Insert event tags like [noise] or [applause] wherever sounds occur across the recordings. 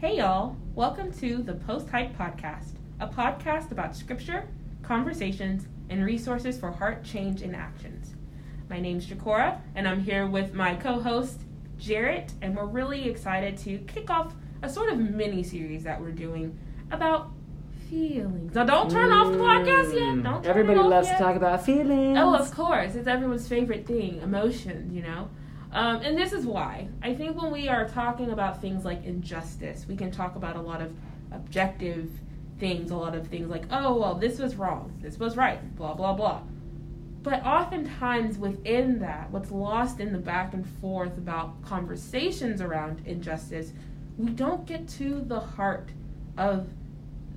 Hey, y'all. Welcome to the Post Hype Podcast, a podcast about scripture, conversations, and resources for heart change and actions. My name's Jakora, and I'm here with my co host, Jarrett, and we're really excited to kick off a sort of mini series that we're doing about feelings. Now, don't turn off the podcast yet. Don't Everybody loves yet. to talk about feelings. Oh, of course. It's everyone's favorite thing emotions, you know? Um, and this is why. I think when we are talking about things like injustice, we can talk about a lot of objective things, a lot of things like, oh, well, this was wrong, this was right, blah, blah, blah. But oftentimes within that, what's lost in the back and forth about conversations around injustice, we don't get to the heart of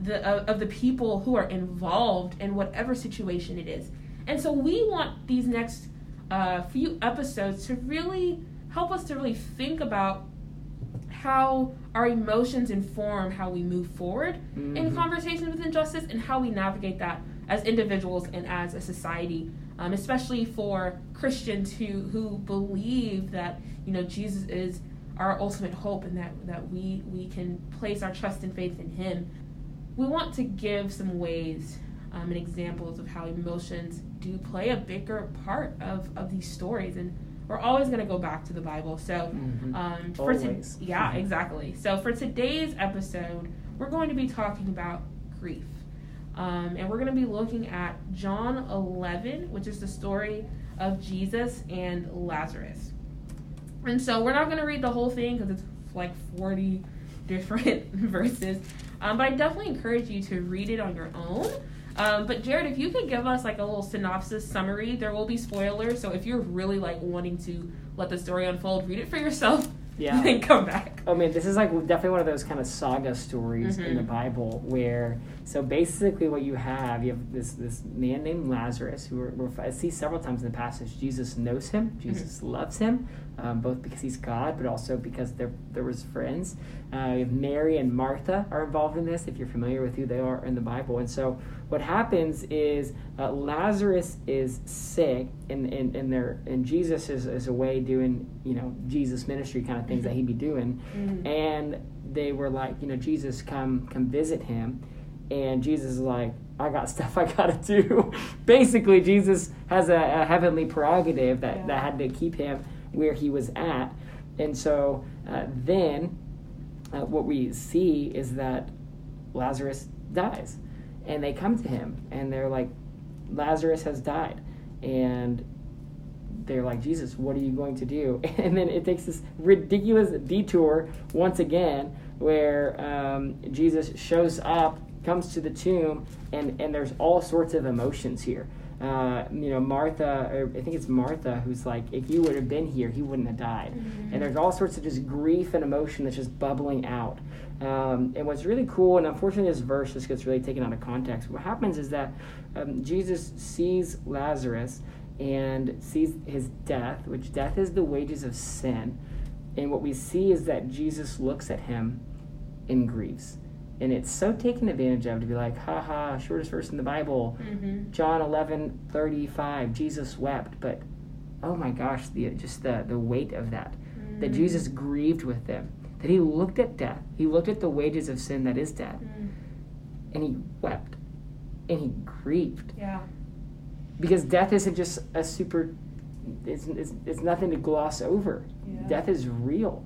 the of, of the people who are involved in whatever situation it is. And so we want these next uh, few episodes to really help us to really think about how our emotions inform how we move forward in Mhm. conversations with injustice and how we navigate that as individuals and as a society, um, especially for Christians who who believe that you know Jesus is our ultimate hope and that that we we can place our trust and faith in Him. We want to give some ways um, and examples of how emotions do play a bigger part of of these stories and. We're always going to go back to the Bible. So, Mhm. um, for to- yeah, Mhm. exactly. So for today's episode, we're going to be talking about grief, um, and we're going to be looking at John 11, which is the story of Jesus and Lazarus. And so we're not going to read the whole thing because it's like 40 [laughs] different [laughs] verses, um, but I definitely encourage you to read it on your own. Um, but Jared, if you could give us like a little synopsis summary, there will be spoilers. So if you're really like wanting to let the story unfold, read it for yourself. [laughs] Yeah. then come back. I mean, this is like definitely one of those kind of saga stories in Mhm. the Bible where, so basically, what you have, you have this this man named Lazarus who we're, we're, I see several times in the passage. Jesus knows him. Jesus loves him, um, both because he's God, but also because they're there was friends. Uh, Mary and Martha are involved in this. If you're familiar with who they are in the Bible, and so what happens is uh, Lazarus is sick, and and and there and Jesus is, is away doing you know Jesus ministry kind of things that he'd be doing, Mhm. and they were like you know Jesus come come visit him, and Jesus is like I got [laughs] stuff I gotta do. [laughs] Basically, Jesus has a, a heavenly prerogative that Yeah. that had to keep him where he was at, and so uh, then uh, what we see is that Lazarus dies. And they come to him and they're like, Lazarus has died. And they're like, Jesus, what are you going to do? [laughs] And then it takes this ridiculous detour once again where um, Jesus shows up, comes to the tomb, and, and there's all sorts of emotions here. Uh, you know, Martha, or I think it's Martha, who's like, if you would have been here, he wouldn't have died. And there's all sorts of just grief and emotion that's just bubbling out. Um, and what's really cool, and unfortunately, this verse just gets really taken out of context. What happens is that um, Jesus sees Lazarus and sees his death, which death is the wages of sin. And what we see is that Jesus looks at him and grieves. And it's so taken advantage of to be like, haha, shortest verse in the Bible. Mhm. John 11, 35, Jesus wept. But oh my gosh, the, just the, the weight of that. That Mm. Jesus grieved with them. That he looked at death. He looked at the wages of sin that is death. Mm. And he wept. And he grieved. Yeah. Because death isn't just a super, it's, it's, it's nothing to gloss over. Yeah. Death is real.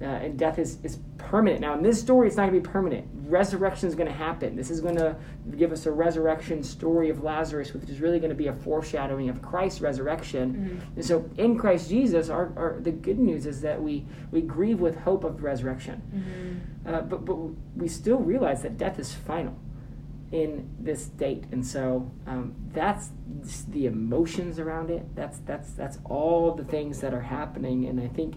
Uh, and death is, is permanent. Now, in this story, it's not going to be permanent. Resurrection is going to happen. This is going to give us a resurrection story of Lazarus, which is really going to be a foreshadowing of Christ's resurrection. Mhm. And so, in Christ Jesus, our, our, the good news is that we, we grieve with hope of resurrection. Mhm. Uh, but, but we still realize that death is final in this date. And so, um, that's the emotions around it. That's, that's, that's all the things that are happening. And I think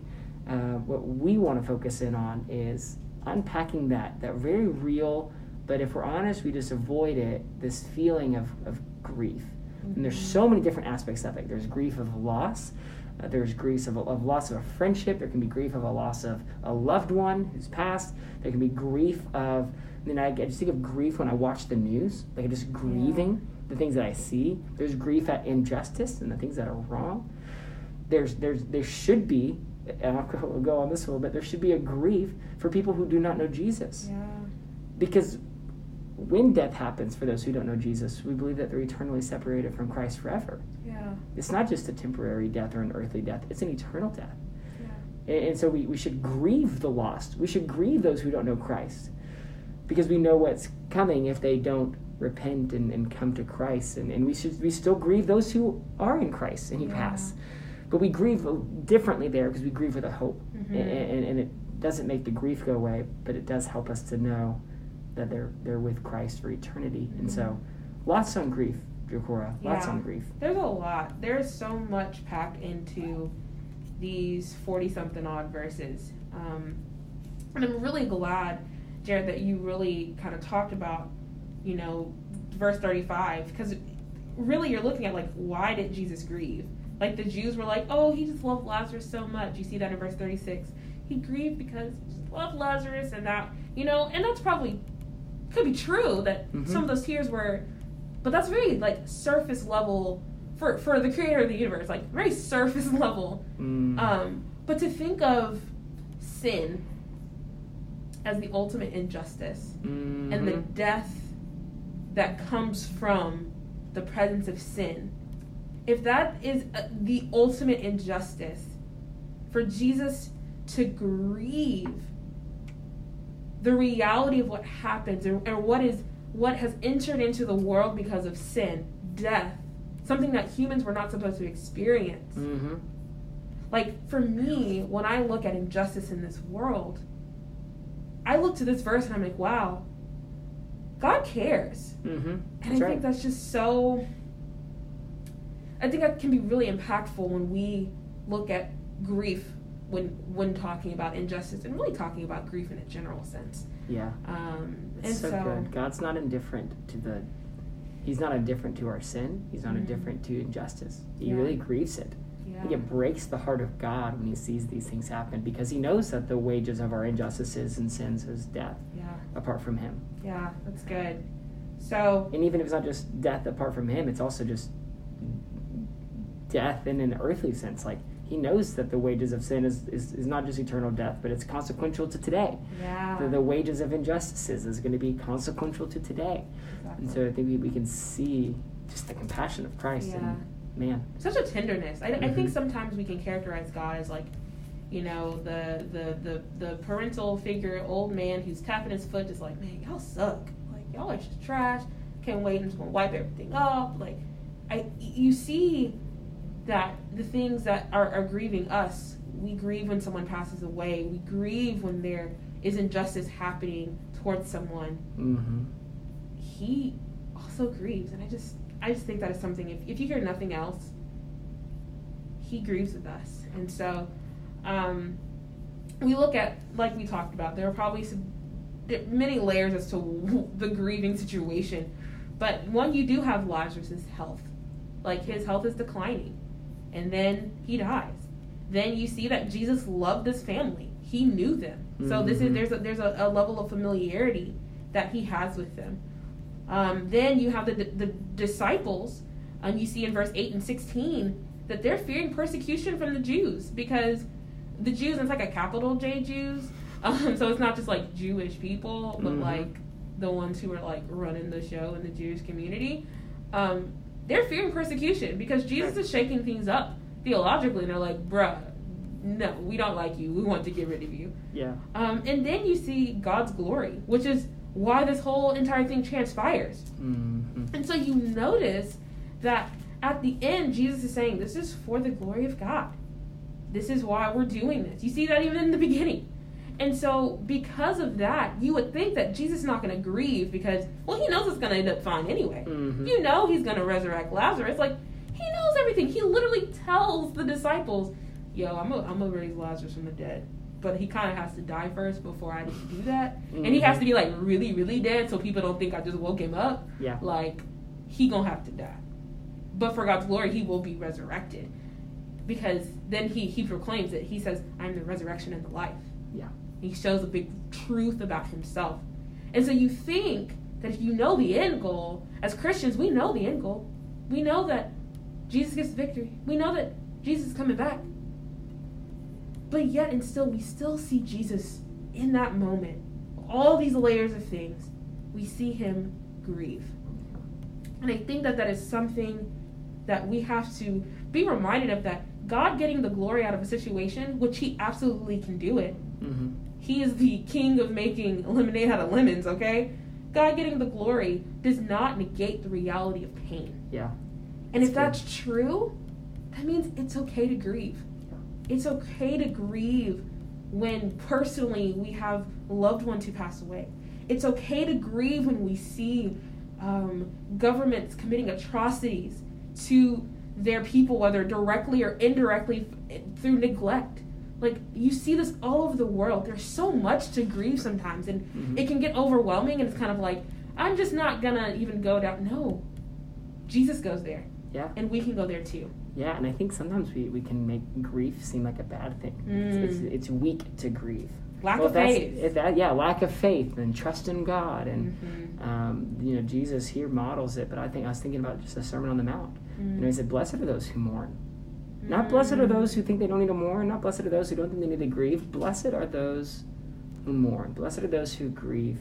uh, what we want to focus in on is unpacking that, that very real, but if we're honest, we just avoid it, this feeling of, of grief. And there's so many different aspects of it. There's grief of loss. Uh, there's grief of, of loss of a friendship. There can be grief of a loss of a loved one who's passed. There can be grief of, know, I, I just think of grief when I watch the news, like just grieving the things that I see. There's grief at injustice and the things that are wrong. There's, there's, there should be and I'll go, I'll go on this a little bit, there should be a grief for people who do not know Jesus. Yeah. Because when death happens for those who don't know Jesus, we believe that they're eternally separated from Christ forever. Yeah. It's not just a temporary death or an earthly death, it's an eternal death. Yeah. And, and so we, we should grieve the lost. We should grieve those who don't know Christ. Because we know what's coming if they don't repent and, and come to Christ. And, and we should we still grieve those who are in Christ and he Yeah. pass. But we grieve differently there because we grieve with a hope. Mhm. And, and, and it doesn't make the grief go away, but it does help us to know that they're they're with Christ for eternity. And so lots on grief, Jokora. Lots Yeah. on grief. There's a lot. There's so much packed into these 40 something odd verses. Um, and I'm really glad, Jared, that you really kind of talked about, you know, verse 35, because really you're looking at, like, why did Jesus grieve? Like, the Jews were like, oh, he just loved Lazarus so much. You see that in verse 36. He grieved because he just loved Lazarus, and that, you know, and that's probably, could be true that Mhm. some of those tears were but that's very like surface level for for the creator of the universe like very surface [laughs] level Mm. um but to think of sin as the ultimate injustice and the Mhm. death that comes from the presence of sin if that is uh, the ultimate injustice for jesus to grieve the reality of what happens and, and what is what has entered into the world because of sin death something that humans were not supposed to experience Mhm. like for me when i look at injustice in this world i look to this verse and i'm like wow god cares Mhm. and i think that's just so i think that can be really impactful when we look at grief when when talking about injustice and really talking about grief in a general sense Yeah. um, and so, so, good. God's not indifferent to the. He's not indifferent to our sin. He's not Mhm. indifferent to injustice. He Yeah. really grieves it. Yeah it breaks the heart of God when he sees these things happen because he knows that the wages of our injustices and sins is death yeah apart from him. yeah that's good so And even if it's not just death apart from him, it's also just death in an earthly sense. Like he knows that the wages of sin is, is, is not just eternal death, but it's consequential to today. yeah The, the wages of injustices is going to be consequential to today. exactly. And so I think we, we can see just the compassion of Christ. Yeah. And man, such a tenderness. I, I think Mhm. sometimes we can characterize God as like, you know, the, the the the parental figure, old man who's tapping his foot, just like, man, y'all suck. Like y'all are just trash. Can't wait. I'm just gonna wipe everything up. Like, I you see that the things that are, are grieving us, we grieve when someone passes away. We grieve when there is injustice happening towards someone. hmm He also grieves, and I just I just think that is something. If if you hear nothing else, he grieves with us, and so um, we look at like we talked about. There are probably some many layers as to [laughs] the grieving situation, but one you do have Lazarus' health, like his health is declining, and then he dies. Then you see that Jesus loved this family. He knew them. So this is Mhm. there's a, there's a, a level of familiarity that he has with them. Um, then you have the, the disciples, and you see in verse 8 and 16 that they're fearing persecution from the Jews because the Jews, it's like a capital J Jews, [laughs] um, so it's not just like Jewish people, but Mhm. like the ones who are like running the show in the Jewish community. Um, they're fearing persecution because Jesus is shaking things up theologically, and they're like, bruh, no, we don't like you. We want to get rid of you. Yeah. Um, and then you see God's glory, which is why this whole entire thing transpires. hmm And so you notice that at the end, Jesus is saying, This is for the glory of God. This is why we're doing this. You see that even in the beginning. And so, because of that, you would think that Jesus is not going to grieve because, well, he knows it's going to end up fine anyway. hmm You know he's going to resurrect Lazarus. Like, he knows everything. He literally tells the disciples, Yo, I'm going I'm to raise Lazarus from the dead. But he kind of has to die first before I can do that. And he has to be, like, really, really dead so people don't think I just woke him up. Yeah. Like, he going to have to die. But for God's glory, he will be resurrected. Because then he, he proclaims it. He says, I'm the resurrection and the life. Yeah. He shows a big truth about himself. And so you think that if you know the end goal, as Christians, we know the end goal. We know that Jesus gets the victory. We know that Jesus is coming back. But yet and still we still see Jesus in that moment. All these layers of things. We see him grieve. And I think that that is something that we have to be reminded of that God getting the glory out of a situation, which he absolutely can do it. Mm-hmm. He is the king of making lemonade out of lemons, okay? God getting the glory does not negate the reality of pain. Yeah. And if That's that's true, that means it's okay to grieve. It's okay to grieve when personally we have loved ones who pass away. It's okay to grieve when we see um, governments committing atrocities to their people, whether directly or indirectly through neglect. Like, you see this all over the world. There's so much to grieve sometimes, and Mhm. it can get overwhelming, and it's kind of like, I'm just not gonna even go down. No. Jesus goes there, Yeah. and we can go there too. Yeah, and I think sometimes we, we can make grief seem like a bad thing. It's, Mm. it's, it's weak to grieve. Lack Well, of faith. If that, yeah, lack of faith and trust in God, and Mhm. um, you know Jesus here models it. But I think I was thinking about just the Sermon on the Mount. You know, he said, "Blessed are those who mourn." Not blessed are those who think they don't need to mourn. Not blessed are those who don't think they need to grieve. Blessed are those who mourn. Blessed are those who grieve.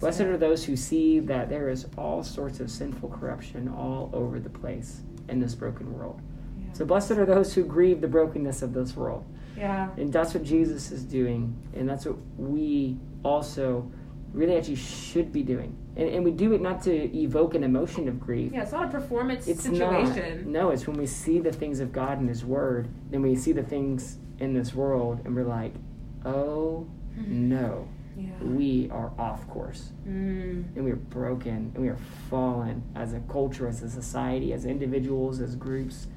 Blessed are those who see that there is all sorts of sinful corruption all over the place in this broken world. Yeah. So blessed are those who grieve the brokenness of this world. yeah. And that's what Jesus is doing. And that's what we also really actually should be doing. And, and we do it not to evoke an emotion of grief. Yeah, it's not a performance It's situation. not. No, it's when we see the things of God in His Word, then we see the things in this world, and we're like, oh no, Yeah. we are off course. Mm. And we are broken, and we are fallen as a culture, as a society, as individuals, as groups.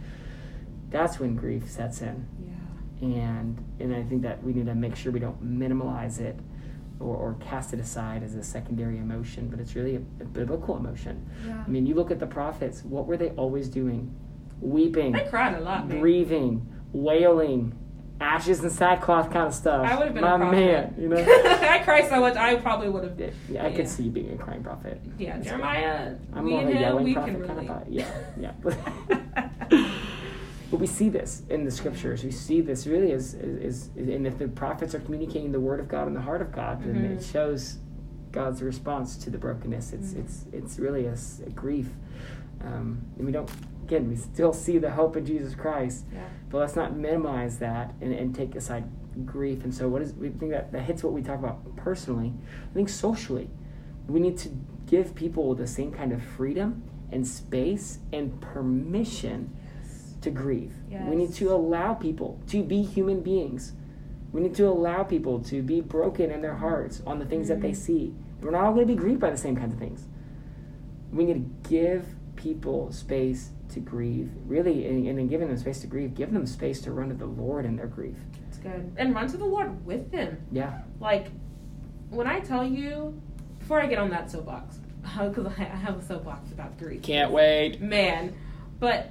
That's when grief sets in Yeah. and and I think that we need to make sure we don't minimize it or, or cast it aside as a secondary emotion, but it's really a, a biblical emotion. Yeah. I mean, you look at the prophets; what were they always doing? Weeping, I cried a lot, man. grieving, wailing, ashes and sackcloth kind of stuff. I would have been My a prophet. man, you know. [laughs] I cried so much, I probably would have. Yeah, yeah, I Yeah. could see you being a crying prophet. Yeah, That's Jeremiah. I'm more of a yelling prophet kind of guy. Yeah, yeah. [laughs] [laughs] but we see this in the scriptures. We see this really as, is, is, and if the prophets are communicating the word of God and the heart of God, then Mhm. it shows God's response to the brokenness. It's Mhm. it's it's really a grief, um, and we don't. Again, we still see the hope in Jesus Christ, Yeah. but let's not minimize that and, and take aside grief. And so, what is we think that that hits what we talk about personally. I think socially, we need to give people the same kind of freedom and space and permission. To grieve. Yes. We need to allow people to be human beings. We need to allow people to be broken in their hearts on the things that they Mhm. see. We're not all going to be grieved by the same kinds of things. We need to give people space to grieve. Really, and, and in giving them space to grieve, give them space to run to the Lord in their grief. It's good. And run to the Lord with them. Yeah. Like, when I tell you, before I get on that soapbox, [laughs] because I have a soapbox about grief. Can't wait. man. But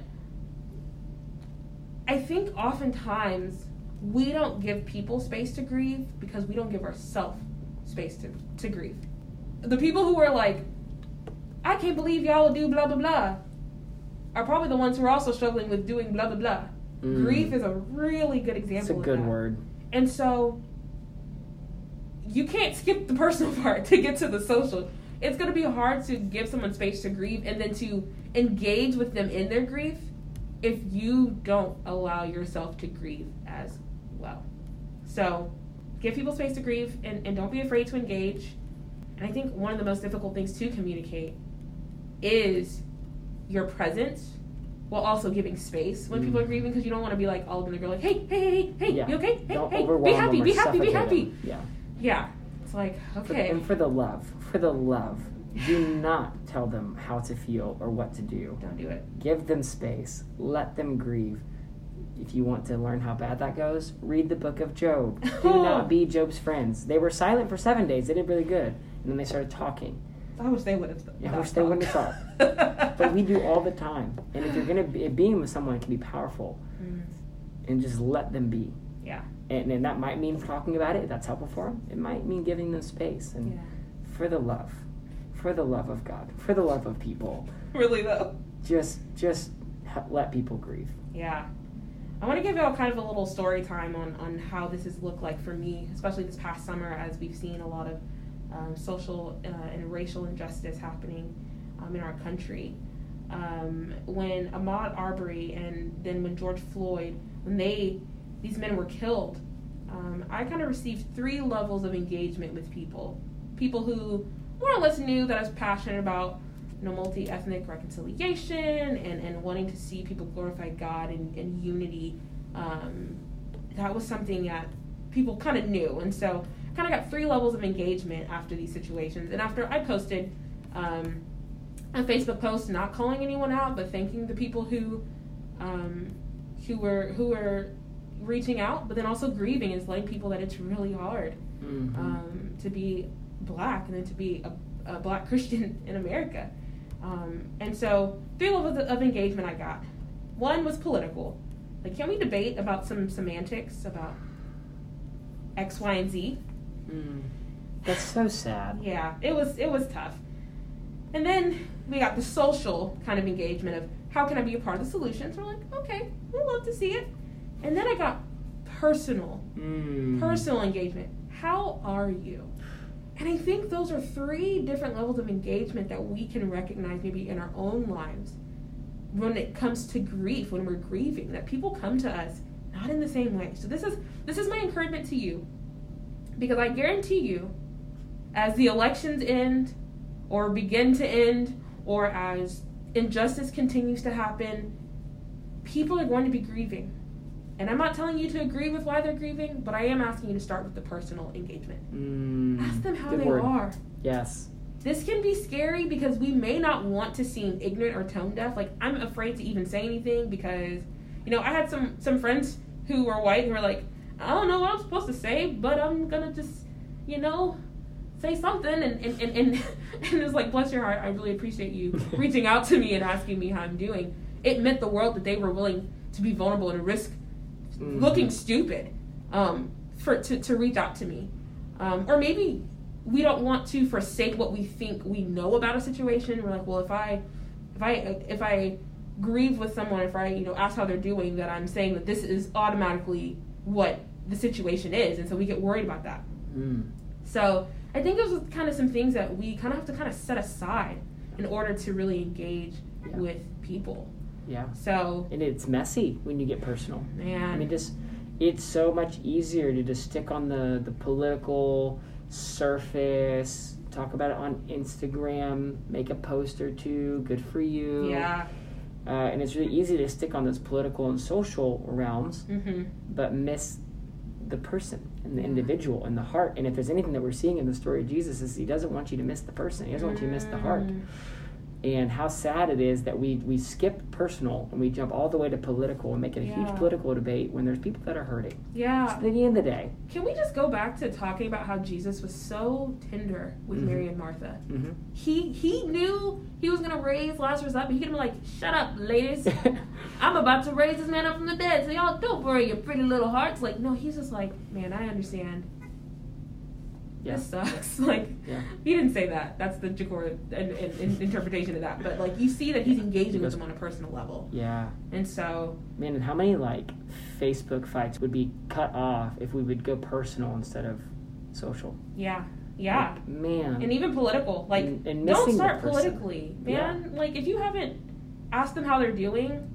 I think oftentimes we don't give people space to grieve because we don't give ourselves space to, to grieve. The people who are like, I can't believe y'all will do blah blah blah, are probably the ones who are also struggling with doing blah blah blah. Mm. Grief is a really good example. It's a good word. And so you can't skip the personal [laughs] part to get to the social. It's going to be hard to give someone space to grieve and then to engage with them in their grief if you don't allow yourself to grieve as well. So give people space to grieve and, and don't be afraid to engage. And I think one of the most difficult things to communicate is your presence while also giving space when people are Mm. grieving because you don't want to be like all of them. They're like, hey, hey, hey, hey, hey, Yeah. you okay? Hey, Don't hey, be happy, be happy, be happy. them. Yeah. Yeah. It's like, For okay. and for the love, for the love, do not tell them how to feel or what to do. Don't do it. Give them space. Let them grieve. If you want to learn how bad that goes, read the book of Job. [laughs] Do not be Job's friends. They were silent for seven days. They did really good. And then they started talking. I wish they would have. Yeah, I wish they wouldn't have [laughs] But we do all the time. And if you're going to be, being with someone it can be powerful. Mm, And just let them be. yeah. And, and that might mean talking about it that's helpful for them. It might mean giving them space. And Yeah. for the love, for the love of God, for the love of people, Really though. just just let people grieve. Yeah. I want to give y'all kind of a little story time on, on how this has looked like for me, especially this past summer, as we've seen a lot of um, social uh, and racial injustice happening um, in our country. Um, when Ahmaud Arbery and then when George Floyd, when they these men were killed, um, I kind of received three levels of engagement with people. People who more or less knew that I was passionate about you know, multi-ethnic reconciliation and, and wanting to see people glorify God and, in unity. Um, that was something that people kind of knew. And so kind of got three levels of engagement after these situations. And after I posted um, a Facebook post, not calling anyone out, but thanking the people who um, who were who were reaching out, but then also grieving and letting people that it's really hard Mm-hmm. um, to be black and then to be a, a black [laughs] Christian in America. Um, and so, three levels of engagement I got. One was political. Like, can we debate about some semantics about X, Y, and Z? Mm. That's so sad. Yeah, it was it was tough. And then we got the social kind of engagement of how can I be a part of the solution? So we're like, okay, we'd love to see it. And then I got personal, Mm. personal engagement. How are you? And I think those are three different levels of engagement that we can recognize maybe in our own lives when it comes to grief, when we're grieving, that people come to us not in the same way. So this is this is my encouragement to you. Because I guarantee you, as the elections end or begin to end, or as injustice continues to happen, people are going to be grieving. And I'm not telling you to agree with why they're grieving, but I am asking you to start with the personal engagement. Mm. Ask them how they word. are. Yes. This can be scary because we may not want to seem ignorant or tone deaf. Like I'm afraid to even say anything because, you know, I had some some friends who were white who were like, I don't know what I'm supposed to say, but I'm gonna just, you know, say something and and and and, [laughs] and it's like bless your heart. I really appreciate you [laughs] reaching out to me and asking me how I'm doing. It meant the world that they were willing to be vulnerable and risk Mhm. looking stupid um, for to, to reach out to me um, or maybe we don't want to forsake what we think we know about a situation we're like well if i if i if i grieve with someone if i you know ask how they're doing that i'm saying that this is automatically what the situation is and so we get worried about that Mm. so i think those are kind of some things that we kind of have to kind of set aside in order to really engage Yeah. with people Yeah. so And it's messy when you get personal. man I mean, just it's so much easier to just stick on the the political surface, talk about it on Instagram, make a post or two. Good for you. yeah Uh, and it's really easy to stick on those political and social realms, mm-hmm but miss the person and the individual and the heart. And if there's anything that we're seeing in the story of Jesus, is He doesn't want you to miss the person. He doesn't want you to miss the heart. And how sad it is that we we skip personal and we jump all the way to political and make it a huge political debate when there's people that are hurting. Yeah. So at the end of the day, Can we just go back to talking about how Jesus was so tender with Mhm. Mary and Martha? mm-hmm. He he knew he was gonna raise Lazarus up. He could have been like, "Shut up, ladies! [laughs] I'm about to raise this man up from the dead. So y'all don't worry your pretty little hearts." Like, no, he's just like, "Man, I understand. Yeah, This sucks." [laughs] like, yeah, he didn't say that. That's the Jacor in, in, in interpretation of that. But like, you see that he's engaging with them on a personal level, yeah. and so Man, and how many like Facebook fights would be cut off if we would go personal instead of social? yeah, yeah. Like, man. and even political. Like, And- and don't start politically, man. Like, if you haven't asked them how they're doing,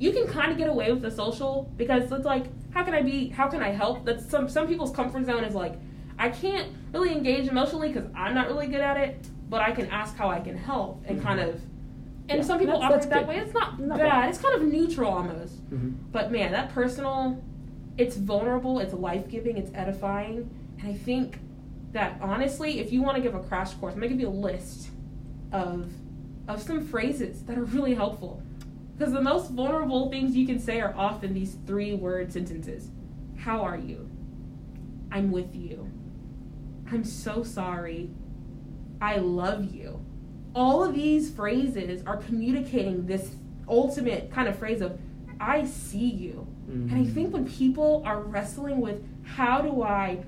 you can kind of get away with the social because it's like, how can I be? How can I help? That's some some people's comfort zone is like, I can't really engage emotionally because I'm not really good at it, but I can ask how I can help and Mhm. kind of. And Yeah, some people that's- operate that's that good. way. It's not, Not bad. bad. It's kind of neutral almost. hmm But man, that personal, it's vulnerable, it's life giving, it's edifying. And I think that honestly, if you want to give a crash course, I'm gonna give you a list of of some phrases that are really helpful. Because the most vulnerable things you can say are often these three word sentences. How are you? I'm with you. I'm so sorry. I love you. All of these phrases are communicating this ultimate kind of phrase of I see you. And I mm-hmm. think when people are wrestling with how do I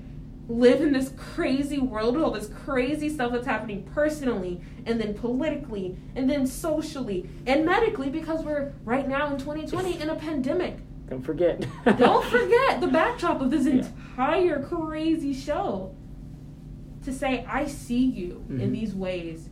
live in this crazy world with all this crazy stuff that's happening personally and then politically and then socially and medically because we're right now in 2020 in a pandemic. Don't forget. Don't forget the [laughs] backdrop of this Yeah. entire crazy show. To say I see you in Mhm. these ways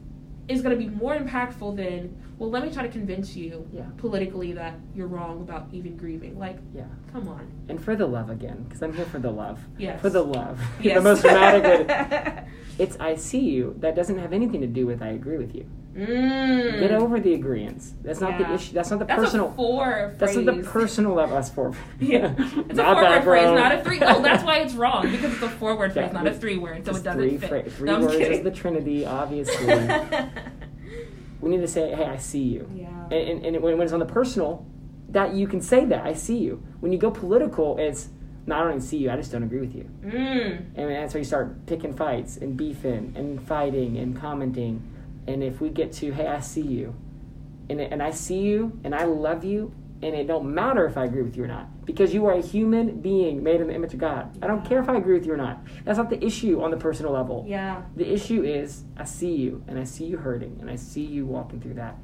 is going to be more impactful than well. Let me try to convince you Yeah. politically that you're wrong about even grieving. Like, Yeah. come on. And for the love again, because I'm here for the love. Yes. For the love. Yes. [laughs] the most dramatic. [laughs] It's I see you. That doesn't have anything to do with I agree with you. Mm. Get over the agreements. That's not the issue. That's not the personal. That's personal. a four that's phrase. not the personal level. That's four. [laughs] Yeah. [laughs] It's Not a four-word phrase, not a three. Oh, that's why it's [laughs] wrong because it's a four-word phrase, Yeah, not a three-word, so it doesn't three, fit. phra- three No, words kidding. is the Trinity, obviously. we need to say, hey, I see you. yeah. And, and, and when, when it's on the personal, that you can say that, I see you. When you go political, it's, no, I don't even see you, I just don't agree with you. Mm. And that's where you start picking fights and beefing and fighting and commenting. And if we get to, hey, I see you, and, and I see you, and I love you, and it don't matter if I agree with you or not, because you are a human being made in the image of God. I don't care if I agree with you or not. That's not the issue on the personal level. Yeah. The issue is, I see you, and I see you hurting, and I see you walking through that.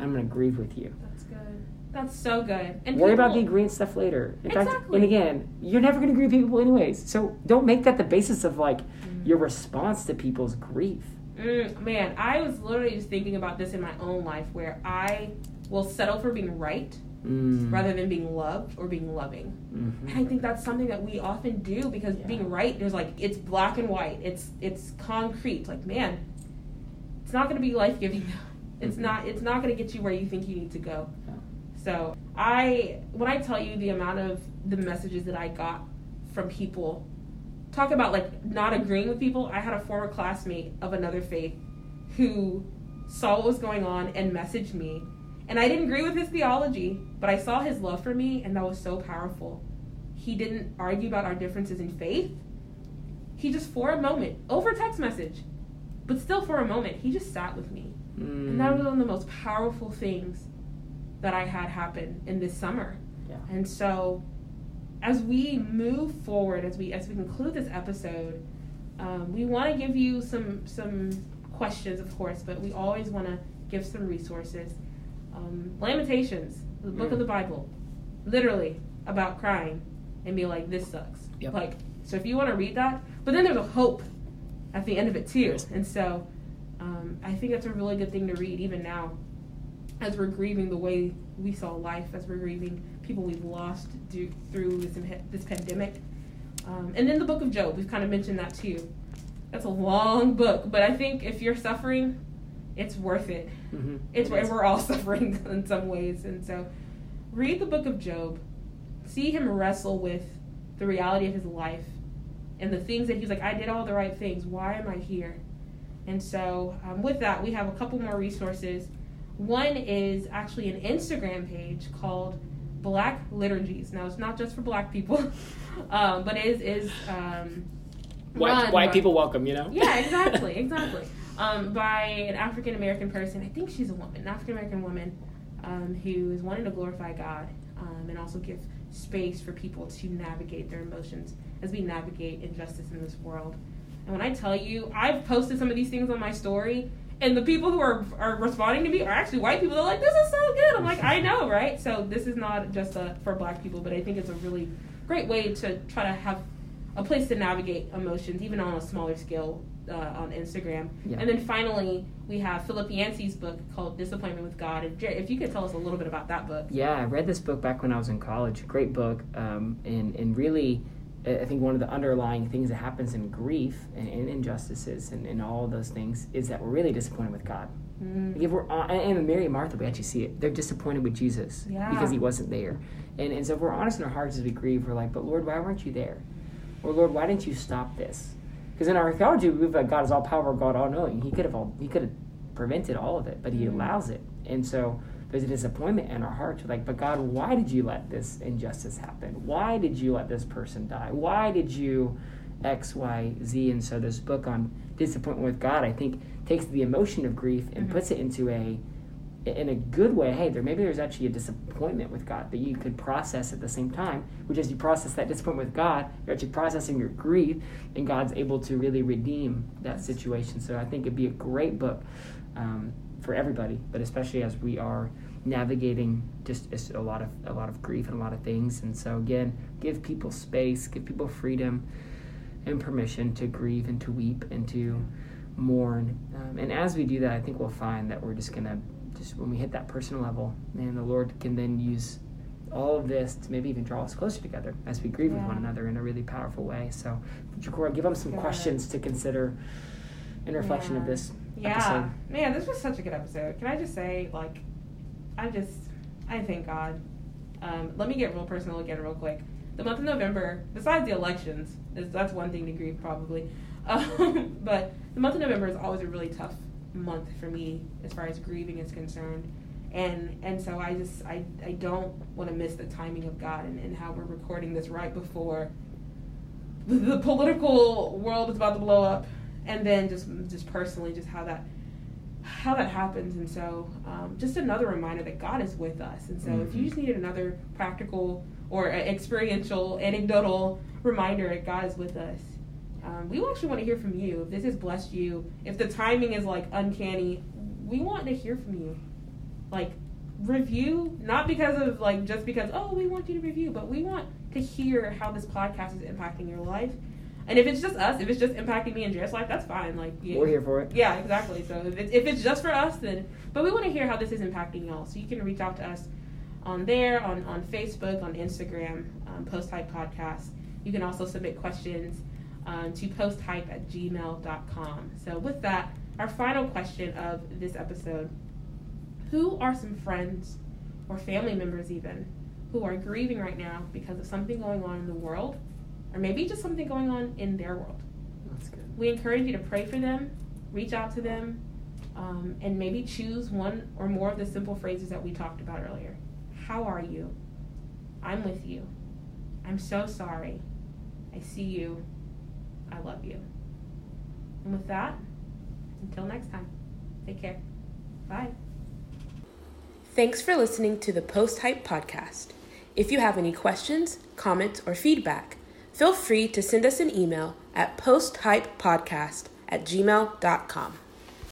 I'm going to grieve with you. That's good. That's so good. And Worry about the people- agreeing stuff later. In fact, Exactly. and again, you're never going to agree with people anyways. So don't make that the basis of like Mm. your response to people's grief. Mm, man, I was literally just thinking about this in my own life where I will settle for being right Mm. rather than being loved or being loving. Mhm. And I think that's something that we often do because Yeah. being right, there's like it's black and white. It's it's concrete. Like, man, it's not gonna be life giving. [laughs] It's Mhm. not it's not gonna get you where you think you need to go. Yeah. So I when I tell you the amount of the messages that I got from people talk about like not agreeing with people, I had a former classmate of another faith who saw what was going on and messaged me. And I didn't agree with his theology, but I saw his love for me and that was so powerful. He didn't argue about our differences in faith. He just for a moment, over text message, but still for a moment, he just sat with me. Mm. And that was one of the most powerful things that I had happen in this summer. Yeah. And so, as we move forward, as we as we conclude this episode, um, we want to give you some some questions, of course, but we always want to give some resources. Um, Lamentations, the book Mm. of the Bible, literally about crying and be like, "This sucks." Yep. Like, so if you want to read that, but then there's a hope at the end of it too, and so um, I think that's a really good thing to read even now, as we're grieving the way we saw life, as we're grieving people we've lost due, through this this pandemic, um, and then the Book of Job. We've kind of mentioned that too. That's a long book, but I think if you're suffering, it's worth it. Mhm. It's we're all [laughs] suffering in some ways, and so read the Book of Job, see him wrestle with the reality of his life and the things that he's like, I did all the right things. Why am I here? And so, um, with that, we have a couple more resources. One is actually an Instagram page called Black Liturgies. Now, it's not just for black people, [laughs] um, but it is, is um, White, white by- people welcome, you know? yeah, [laughs] exactly, exactly. Um, by an African American person. I think she's a woman, an African American woman, um, who is wanting to glorify God um, and also give space for people to navigate their emotions as we navigate injustice in this world. And when I tell you, I've posted some of these things on my story, and the people who are are responding to me are actually white people. They're like, "This is so good." I'm like, "I know, right?" So this is not just a, for Black people, but I think it's a really great way to try to have a place to navigate emotions, even on a smaller scale uh, on Instagram. Yeah. And then finally, we have Philip Yancey's book called Disappointment with God. And Jerry, if you could tell us a little bit about that book. Yeah, I read this book back when I was in college. Great book, um, and and really, I think one of the underlying things that happens in grief and, and injustices and, and all of those things is that we're really disappointed with God. Mm. Like if we're hon- and and Mary and Martha, we actually see it. They're disappointed with Jesus Yeah. because he wasn't there, and and so if we're honest in our hearts as we grieve, we're like, but Lord, why weren't you there? Or Lord, why didn't you stop this? Because in our theology, we believe that God is all power, God all knowing. He could have all he could have prevented all of it, but He Mhm. allows it, and so there's a disappointment in our hearts. We're like, but God, why did you let this injustice happen? Why did you let this person die? Why did you X, Y, Z? And so this book on disappointment with God, I think, takes the emotion of grief and Mhm. puts it into a in a good way, hey, there maybe there's actually a disappointment with God that you could process at the same time, which as you process that disappointment with God, you're actually processing your grief, and God's able to really redeem that situation. So I think it'd be a great book um, for everybody, but especially as we are navigating just, a lot of a lot of grief and a lot of things. And so again, give people space, give people freedom and permission to grieve and to weep and to mourn. Um, and as we do that, I think we'll find that we're just gonna just when we hit that personal level, and the Lord can then use all of this to maybe even draw us closer together as we grieve yeah. with one another in a really powerful way. So, Jacora, give them some questions to consider in reflection yeah. of this. Yeah, episode. man, this was such a good episode. Can I just say, like, I just, I thank God. Um, let me get real personal again, real quick. The month of November, besides the elections, is that's one thing to grieve probably. [laughs] Um, but the month of November is always a really tough month for me as far as grieving is concerned and and so i just i, I don't want to miss the timing of god and, and how we're recording this right before the, [laughs] the political world is about to blow up and then just just personally just how that how that happens and so um, just another reminder that god is with us and so mm-hmm. if you just needed another practical or experiential anecdotal reminder that god is with us um, we actually want to hear from you. If this has blessed you, if the timing is like uncanny, we want to hear from you. Like, review, not because of like just because, oh, we want you to review, but we want to hear how this podcast is impacting your life. And if it's just us, if it's just impacting me and Jared's life, that's fine. Like yeah, we're here for it. Yeah, exactly. So if it's, if it's just for us, then but we want to hear how this is impacting y'all. So you can reach out to us on there, on on Facebook, on Instagram, um, Post Hype Podcast. You can also submit questions um, to posthype at gmail.com. So, with that, our final question of this episode Who are some friends or family members, even, who are grieving right now because of something going on in the world, or maybe just something going on in their world? That's good. We encourage you to pray for them, reach out to them, um, and maybe choose one or more of the simple phrases that we talked about earlier. How are you? I'm with you. I'm so sorry. I see you. I love you. And with that, until next time, take care. Bye. Thanks for listening to the Post Hype Podcast. If you have any questions, comments, or feedback, feel free to send us an email at posthypepodcast at gmail.com.